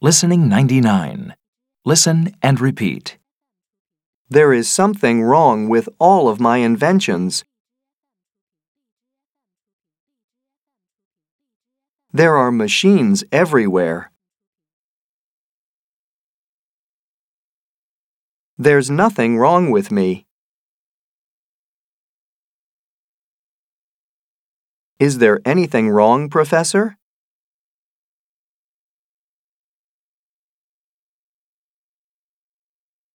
Listening 99. Listen and repeat. There is something wrong with all of my inventions. There are machines everywhere. There's nothing wrong with me. Is there anything wrong, Professor?